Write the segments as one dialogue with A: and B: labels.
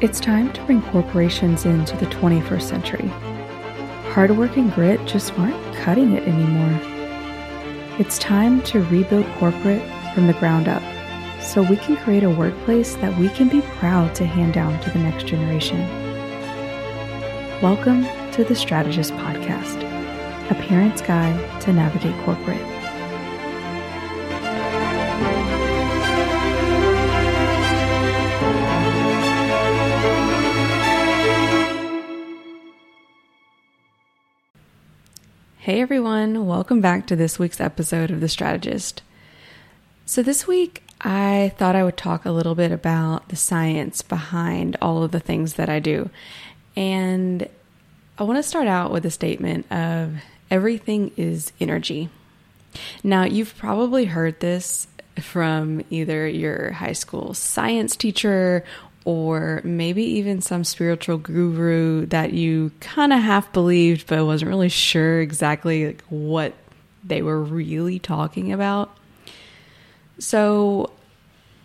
A: It's time to bring corporations into the 21st century. Hard work and grit just aren't cutting it anymore. It's time to rebuild corporate from the ground up so we can create a workplace that we can be proud to hand down to the next generation. Welcome to the Strategist Podcast, a parent's guide to navigate corporate. Hey everyone, welcome back to this week's episode of The Strategist. So, this week I thought I would talk a little bit about the science behind all of the things that I do. And I want to start out with a statement of everything is energy. Now, you've probably heard this from either your high school science teacher or maybe even some spiritual guru that you kind of half believed but wasn't really sure exactly like what they were really talking about. So,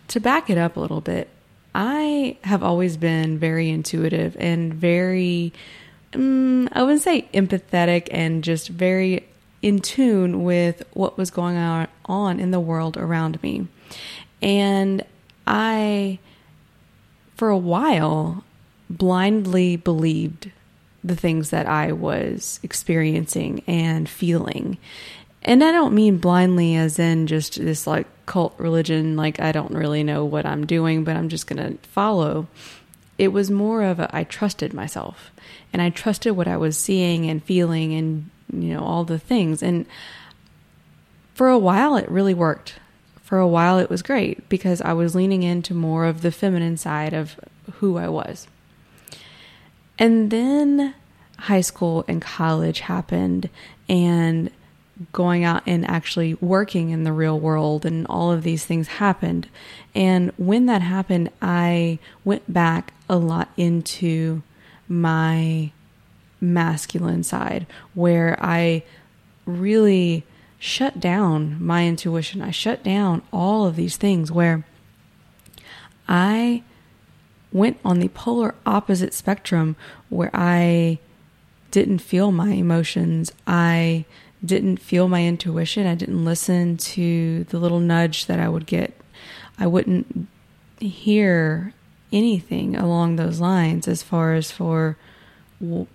A: to back it up a little bit, I have always been very intuitive and very, um, I wouldn't say empathetic and just very in tune with what was going on in the world around me. And I for a while, blindly believed the things that I was experiencing and feeling. And I don't mean blindly as in just this like cult religion, like I don't really know what I'm doing, but I'm just going to follow. It was more of a, I trusted myself and I trusted what I was seeing and feeling and, you know, all the things. And for a while, it really worked for a while it was great because I was leaning into more of the feminine side of who I was. And then high school and college happened and going out and actually working in the real world and all of these things happened. And when that happened, I went back a lot into my masculine side where I really shut down my intuition. I shut down all of these things where I went on the polar opposite spectrum where I didn't feel my emotions. I didn't feel my intuition. I didn't listen to the little nudge that I would get. I wouldn't hear anything along those lines as far as for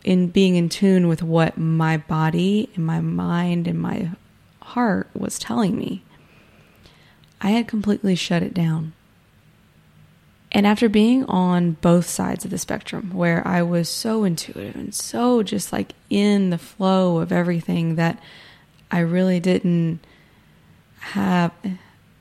A: in being in tune with what my body and my mind and my heart was telling me. I had completely shut it down. And after being on both sides of the spectrum, where I was so intuitive and so just like in the flow of everything that I really didn't have,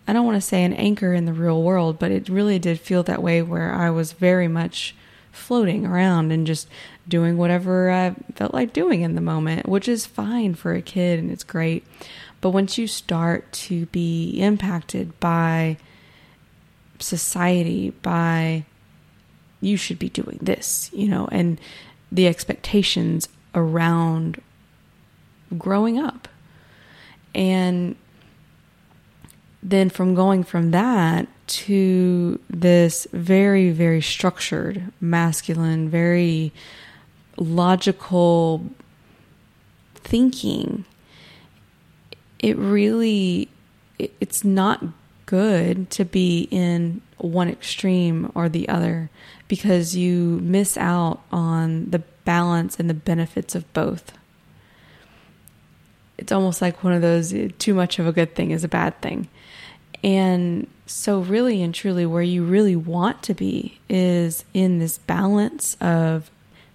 A: I don't want to say an anchor in the real world, but it really did feel that way where I was very much floating around and just doing whatever I felt like doing in the moment, which is fine for a kid and it's great. But once you start to be impacted by society, by you should be doing this, you know, and the expectations around growing up. And then from going from that to this very, very structured, masculine, very logical thinking it really it's not good to be in one extreme or the other because you miss out on the balance and the benefits of both. It's almost like one of those eh, too much of a good thing is a bad thing. And so, really and truly, where you really want to be is in this balance of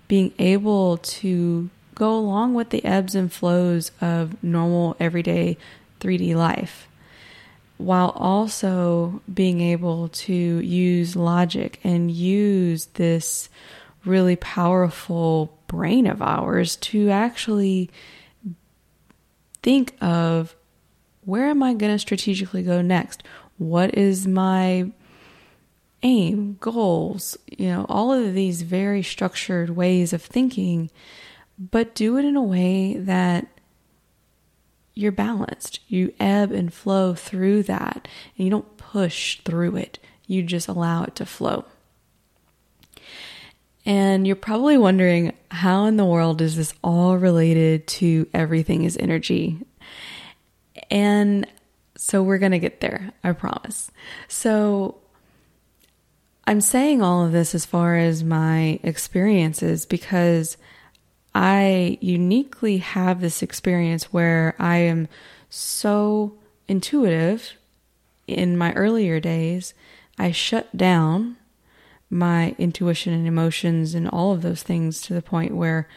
A: being able to go along with the ebbs and flows of normal, everyday 3D life while also being able to use logic and use this really powerful brain of ours to actually think of where am I going to strategically go next? What is my aim, goals, you know, all of these very structured ways of thinking but do it in a way that you're balanced. You ebb and flow through that, and you don't push through it. You just allow it to flow. And you're probably wondering how in the world is this all related to everything is energy? And so we're going to get there, I promise. So I'm saying all of this as far as my experiences because I uniquely have this experience where I am so intuitive in my earlier days. I shut down my intuition and emotions and all of those things to the point where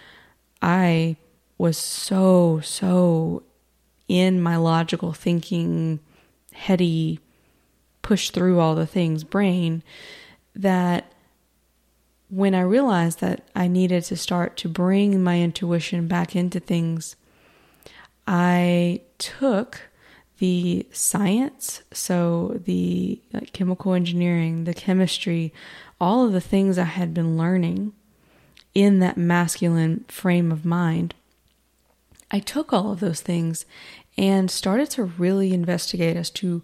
A: I was so, so in my logical thinking, heady, push through all the things brain that when I realized that I needed to start to bring my intuition back into things, I took the science, so the chemical engineering, the chemistry, all of the things I had been learning in that masculine frame of mind. I took all of those things and started to really investigate as to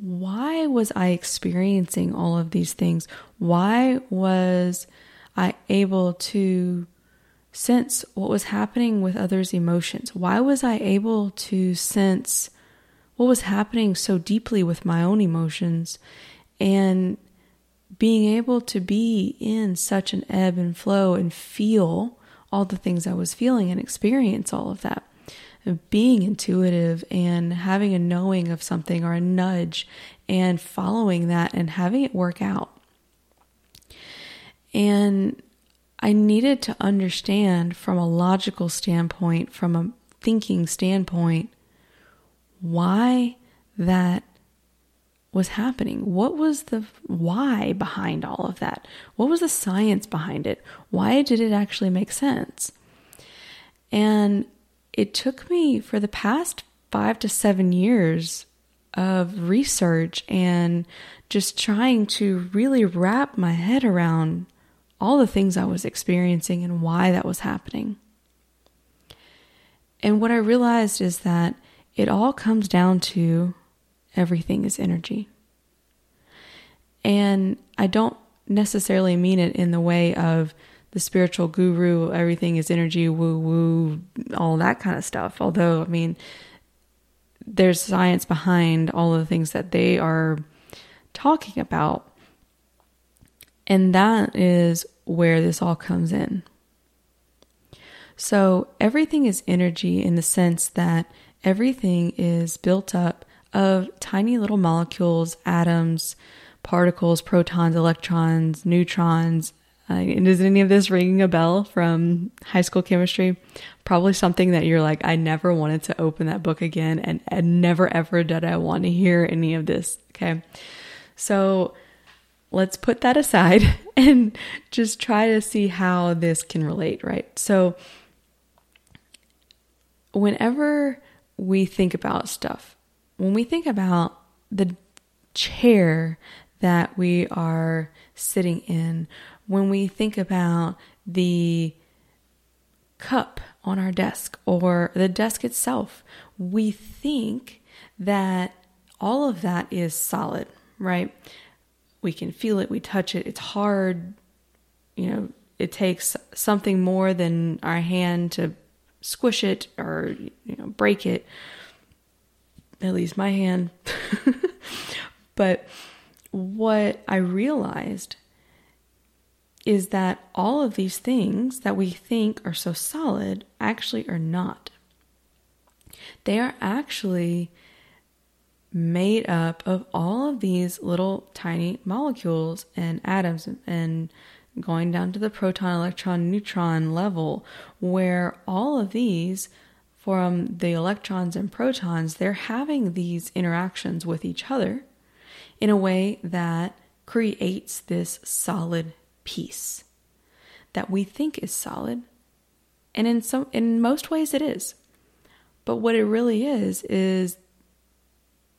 A: why was I experiencing all of these things? Why was I able to sense what was happening with others' emotions? Why was I able to sense what was happening so deeply with my own emotions and being able to be in such an ebb and flow and feel all the things I was feeling and experience all of that? Being intuitive and having a knowing of something or a nudge and following that and having it work out. And I needed to understand from a logical standpoint, from a thinking standpoint, why that was happening. What was the why behind all of that? What was the science behind it? Why did it actually make sense? And it took me for the past five to seven years of research and just trying to really wrap my head around all the things I was experiencing and why that was happening. And what I realized is that it all comes down to everything is energy. And I don't necessarily mean it in the way of the spiritual guru, everything is energy, woo woo, all that kind of stuff. Although, I mean, there's science behind all of the things that they are talking about. And that is where this all comes in. So, everything is energy in the sense that everything is built up of tiny little molecules, atoms, particles, protons, electrons, neutrons, uh, is any of this ringing a bell from high school chemistry? Probably something that you're like, I never wanted to open that book again, and, and never ever did I want to hear any of this. Okay. So let's put that aside and just try to see how this can relate, right? So, whenever we think about stuff, when we think about the chair that we are sitting in, when we think about the cup on our desk or the desk itself, we think that all of that is solid, right? We can feel it, we touch it, it's hard. You know, it takes something more than our hand to squish it or, you know, break it. At least my hand. but what I realized is that all of these things that we think are so solid actually are not. They are actually made up of all of these little tiny molecules and atoms and going down to the proton, electron, neutron level, where all of these, from the electrons and protons, they're having these interactions with each other in a way that creates this solid piece that we think is solid. And in some in most ways it is. But what it really is is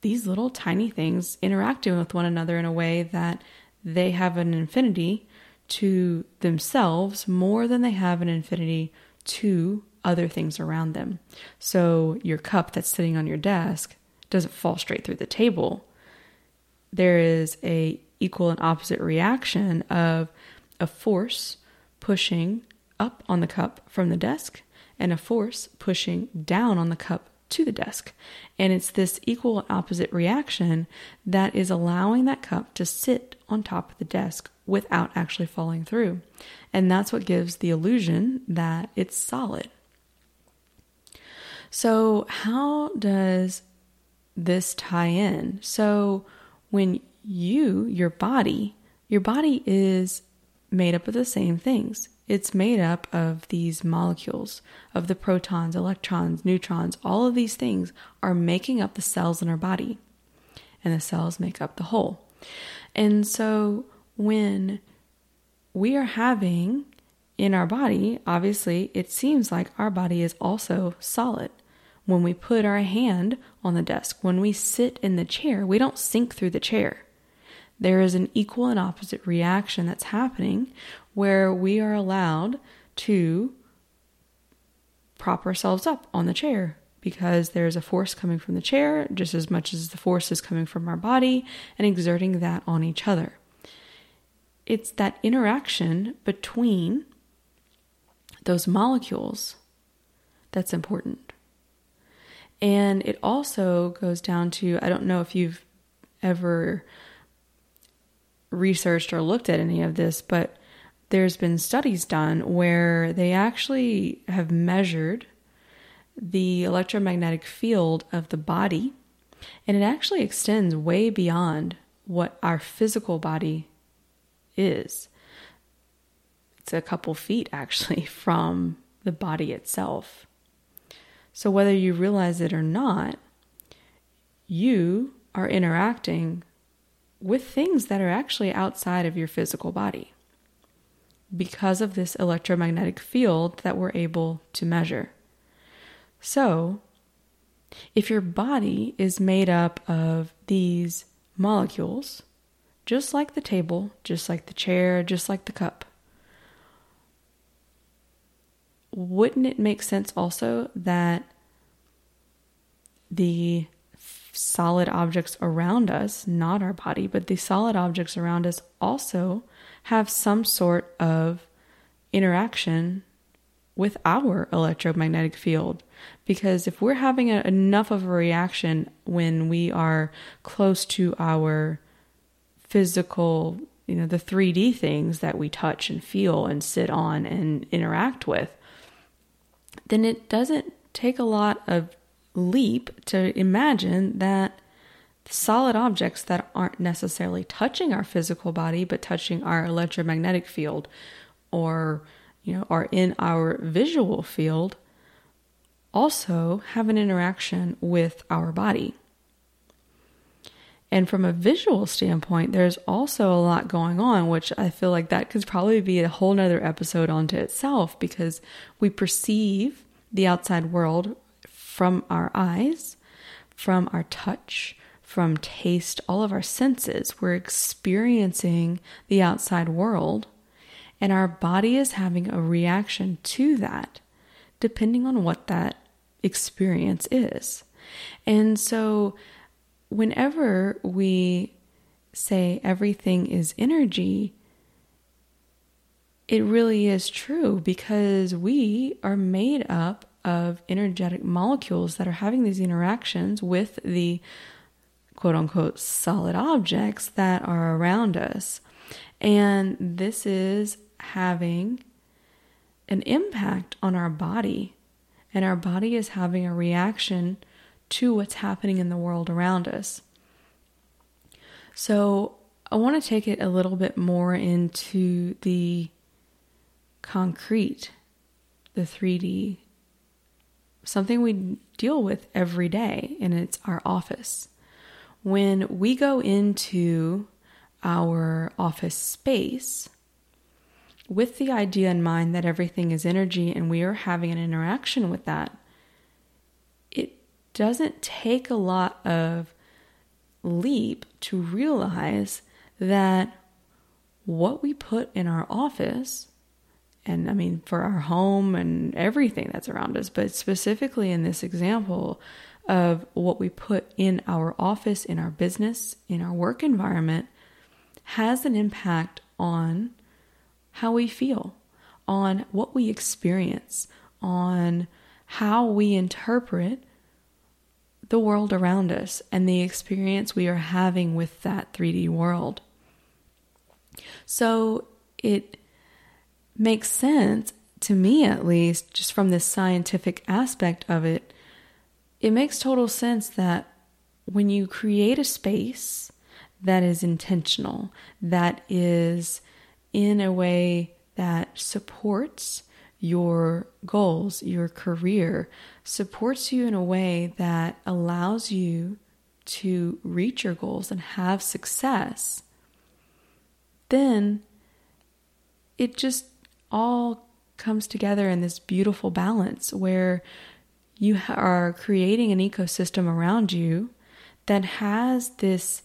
A: these little tiny things interacting with one another in a way that they have an infinity to themselves more than they have an infinity to other things around them. So your cup that's sitting on your desk doesn't fall straight through the table. There is a equal and opposite reaction of a force pushing up on the cup from the desk and a force pushing down on the cup to the desk. And it's this equal and opposite reaction that is allowing that cup to sit on top of the desk without actually falling through. And that's what gives the illusion that it's solid. So, how does this tie in? So, when you, your body, your body is made up of the same things. It's made up of these molecules, of the protons, electrons, neutrons, all of these things are making up the cells in our body. And the cells make up the whole. And so when we are having in our body, obviously, it seems like our body is also solid. When we put our hand on the desk, when we sit in the chair, we don't sink through the chair. There is an equal and opposite reaction that's happening where we are allowed to prop ourselves up on the chair because there's a force coming from the chair just as much as the force is coming from our body and exerting that on each other. It's that interaction between those molecules that's important. And it also goes down to I don't know if you've ever researched or looked at any of this, but there's been studies done where they actually have measured the electromagnetic field of the body, and it actually extends way beyond what our physical body is. It's a couple feet actually from the body itself. So, whether you realize it or not, you are interacting with things that are actually outside of your physical body because of this electromagnetic field that we're able to measure. So, if your body is made up of these molecules, just like the table, just like the chair, just like the cup, wouldn't it make sense also that the solid objects around us, not our body, but the solid objects around us also have some sort of interaction with our electromagnetic field. Because if we're having a, enough of a reaction when we are close to our physical, you know, the 3D things that we touch and feel and sit on and interact with, then it doesn't take a lot of leap to imagine that solid objects that aren't necessarily touching our physical body but touching our electromagnetic field or you know are in our visual field also have an interaction with our body and from a visual standpoint there's also a lot going on which i feel like that could probably be a whole nother episode onto itself because we perceive the outside world from our eyes, from our touch, from taste, all of our senses. We're experiencing the outside world, and our body is having a reaction to that, depending on what that experience is. And so, whenever we say everything is energy, it really is true because we are made up of energetic molecules that are having these interactions with the quote unquote solid objects that are around us. And this is having an impact on our body, and our body is having a reaction to what's happening in the world around us. So, I want to take it a little bit more into the concrete, the 3D something we deal with every day, and it's our office. When we go into our office space with the idea in mind that everything is energy and we are having an interaction with that, doesn't take a lot of leap to realize that what we put in our office and I mean for our home and everything that's around us, but specifically in this example of what we put in our office, in our business, in our work environment has an impact on how we feel, on what we experience, on how we interpret the world around us and the experience we are having with that 3D world. So it makes sense to me, at least, just from this scientific aspect of it. It makes total sense that when you create a space that is intentional, that is in a way that supports your goals, your career, supports you in a way that allows you to reach your goals and have success, then it just all comes together in this beautiful balance where you are creating an ecosystem around you that has this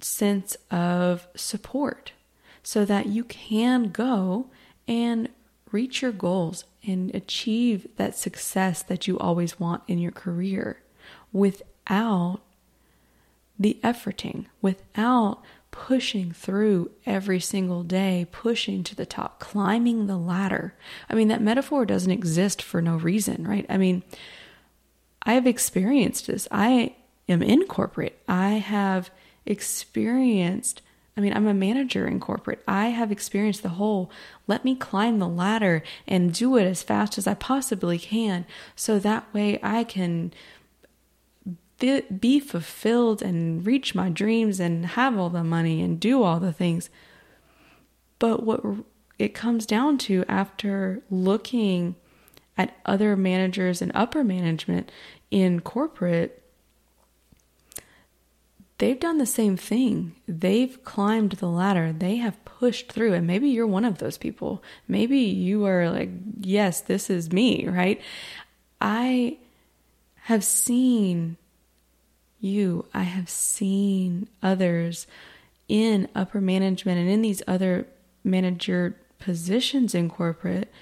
A: sense of support so that you can go and reach your goals and achieve that success that you always want in your career without the efforting, without pushing through every single day, pushing to the top, climbing the ladder. I mean, that metaphor doesn't exist for no reason, right? I mean, I have experienced this. I am in corporate. I have experienced I mean, I'm a manager in corporate. I have experienced the whole let me climb the ladder and do it as fast as I possibly can so that way I can be fulfilled and reach my dreams and have all the money and do all the things. But what it comes down to after looking at other managers and upper management in corporate they've done the same thing. They've climbed the ladder, they have pushed through, and maybe you're one of those people. Maybe you are like, yes, this is me, right? I have seen you, I have seen others in upper management and in these other manager positions in corporate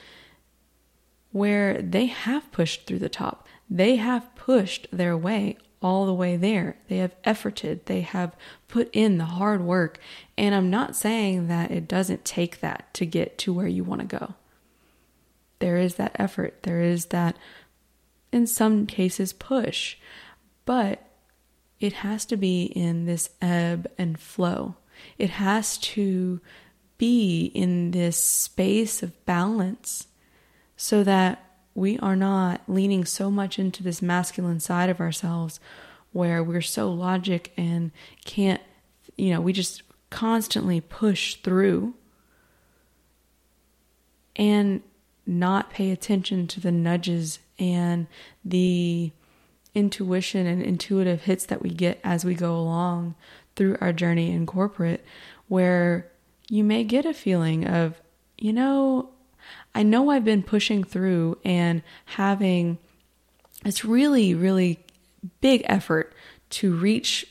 A: where they have pushed through the top. They have pushed their way all the way there. They have efforted, they have put in the hard work. And I'm not saying that it doesn't take that to get to where you want to go. There is that effort, there is that, in some cases, push, but it has to be in this ebb and flow. It has to be in this space of balance so that we are not leaning so much into this masculine side of ourselves where we're so logic and can't, you know, we just constantly push through and not pay attention to the nudges and the intuition and intuitive hits that we get as we go along through our journey in corporate, where you may get a feeling of, you know, I know I've been pushing through and having this really, really big effort to reach,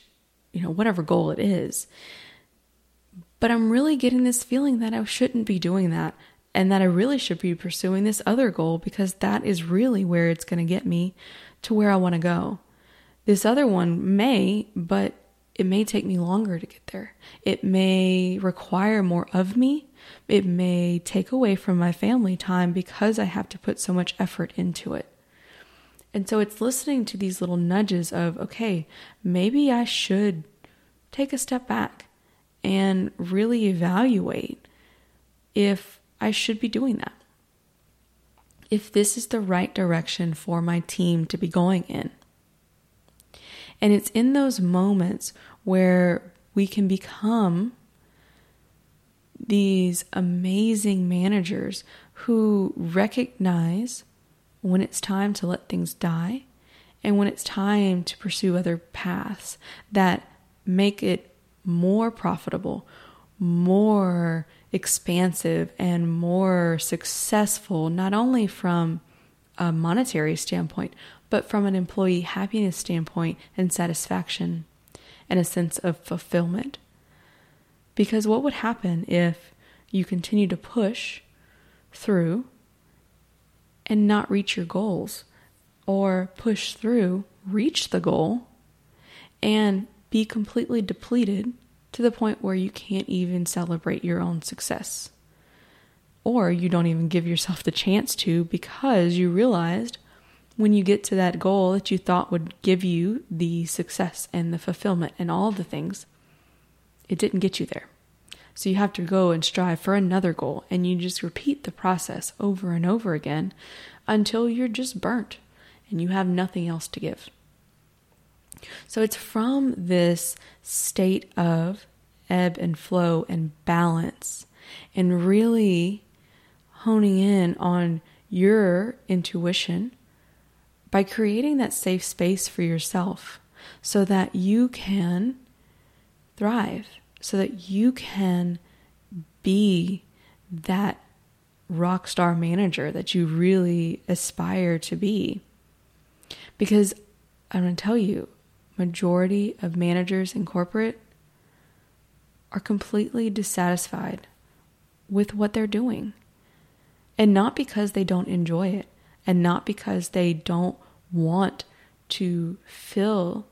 A: you know, whatever goal it is. But I'm really getting this feeling that I shouldn't be doing that and that I really should be pursuing this other goal because that is really where it's going to get me to where I want to go. This other one may, but it may take me longer to get there. It may require more of me it may take away from my family time because I have to put so much effort into it. And so it's listening to these little nudges of, okay, maybe I should take a step back and really evaluate if I should be doing that. If this is the right direction for my team to be going in. And it's in those moments where we can become these amazing managers who recognize when it's time to let things die and when it's time to pursue other paths that make it more profitable, more expansive, and more successful, not only from a monetary standpoint, but from an employee happiness standpoint and satisfaction and a sense of fulfillment. Because what would happen if you continue to push through and not reach your goals, or push through, reach the goal, and be completely depleted to the point where you can't even celebrate your own success? Or you don't even give yourself the chance to because you realized when you get to that goal that you thought would give you the success and the fulfillment and all the things, it didn't get you there. So you have to go and strive for another goal, and you just repeat the process over and over again until you're just burnt and you have nothing else to give. So it's from this state of ebb and flow and balance and really honing in on your intuition by creating that safe space for yourself so that you can thrive, so that you can be that rock star manager that you really aspire to be. Because I'm going to tell you, majority of managers in corporate are completely dissatisfied with what they're doing. And not because they don't enjoy it, and not because they don't want to feel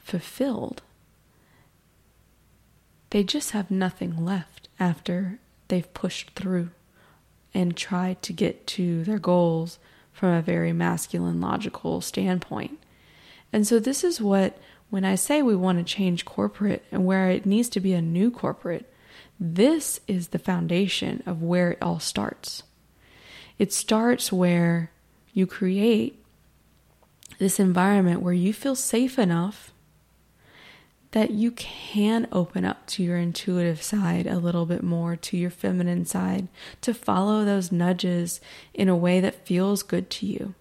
A: fulfilled. They just have nothing left after they've pushed through and tried to get to their goals from a very masculine, logical standpoint. And so, this is what, when I say we want to change corporate and where it needs to be a new corporate, this is the foundation of where it all starts. It starts where you create this environment where you feel safe enough that you can open up to your intuitive side a little bit more, to your feminine side, to follow those nudges in a way that feels good to you.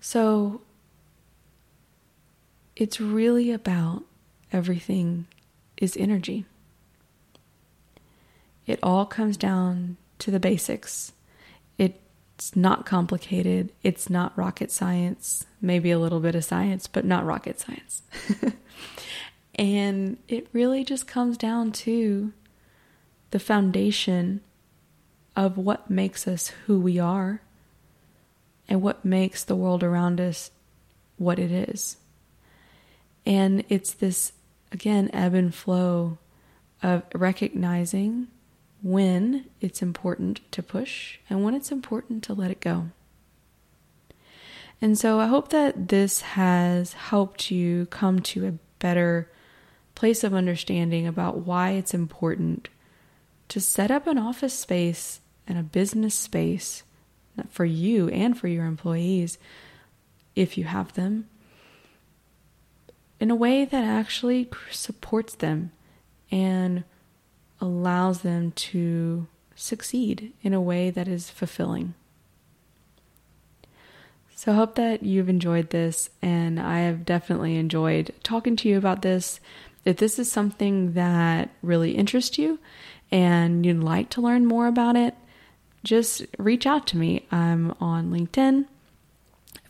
A: So it's really about everything is energy. It all comes down to the basics. It's not complicated. It's not rocket science. Maybe a little bit of science, but not rocket science. and it really just comes down to the foundation of what makes us who we are and what makes the world around us what it is. And it's this, again, ebb and flow of recognizing when it's important to push and when it's important to let it go. And so I hope that this has helped you come to a better place of understanding about why it's important to set up an office space and a business space for you and for your employees, if you have them, in a way that actually supports them and allows them to succeed in a way that is fulfilling. So, I hope that you've enjoyed this, and I have definitely enjoyed talking to you about this. If this is something that really interests you and you'd like to learn more about it, just reach out to me. I'm on LinkedIn,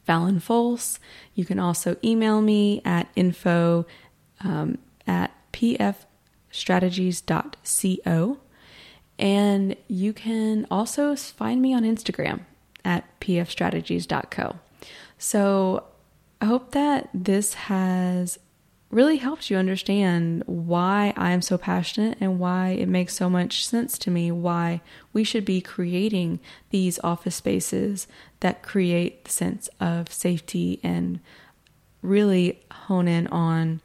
A: Phallyn Folse. You can also email me at info um, at pfstrategies.co. And you can also find me on Instagram at pfstrategies.co. So I hope that this has really helped you understand why I'm so passionate and why it makes so much sense to me why we should be creating these office spaces that create the sense of safety and really hone in on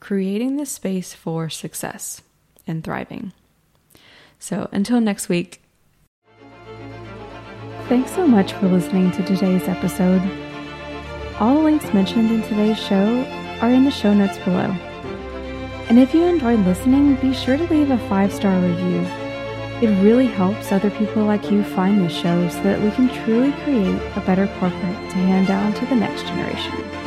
A: creating the space for success and thriving. So until next week. Thanks so much for listening to today's episode. All the links mentioned in today's show are in the show notes below. And if you enjoyed listening, be sure to leave a five star review. It really helps other people like you find this show so that we can truly create a better corporate to hand down to the next generation.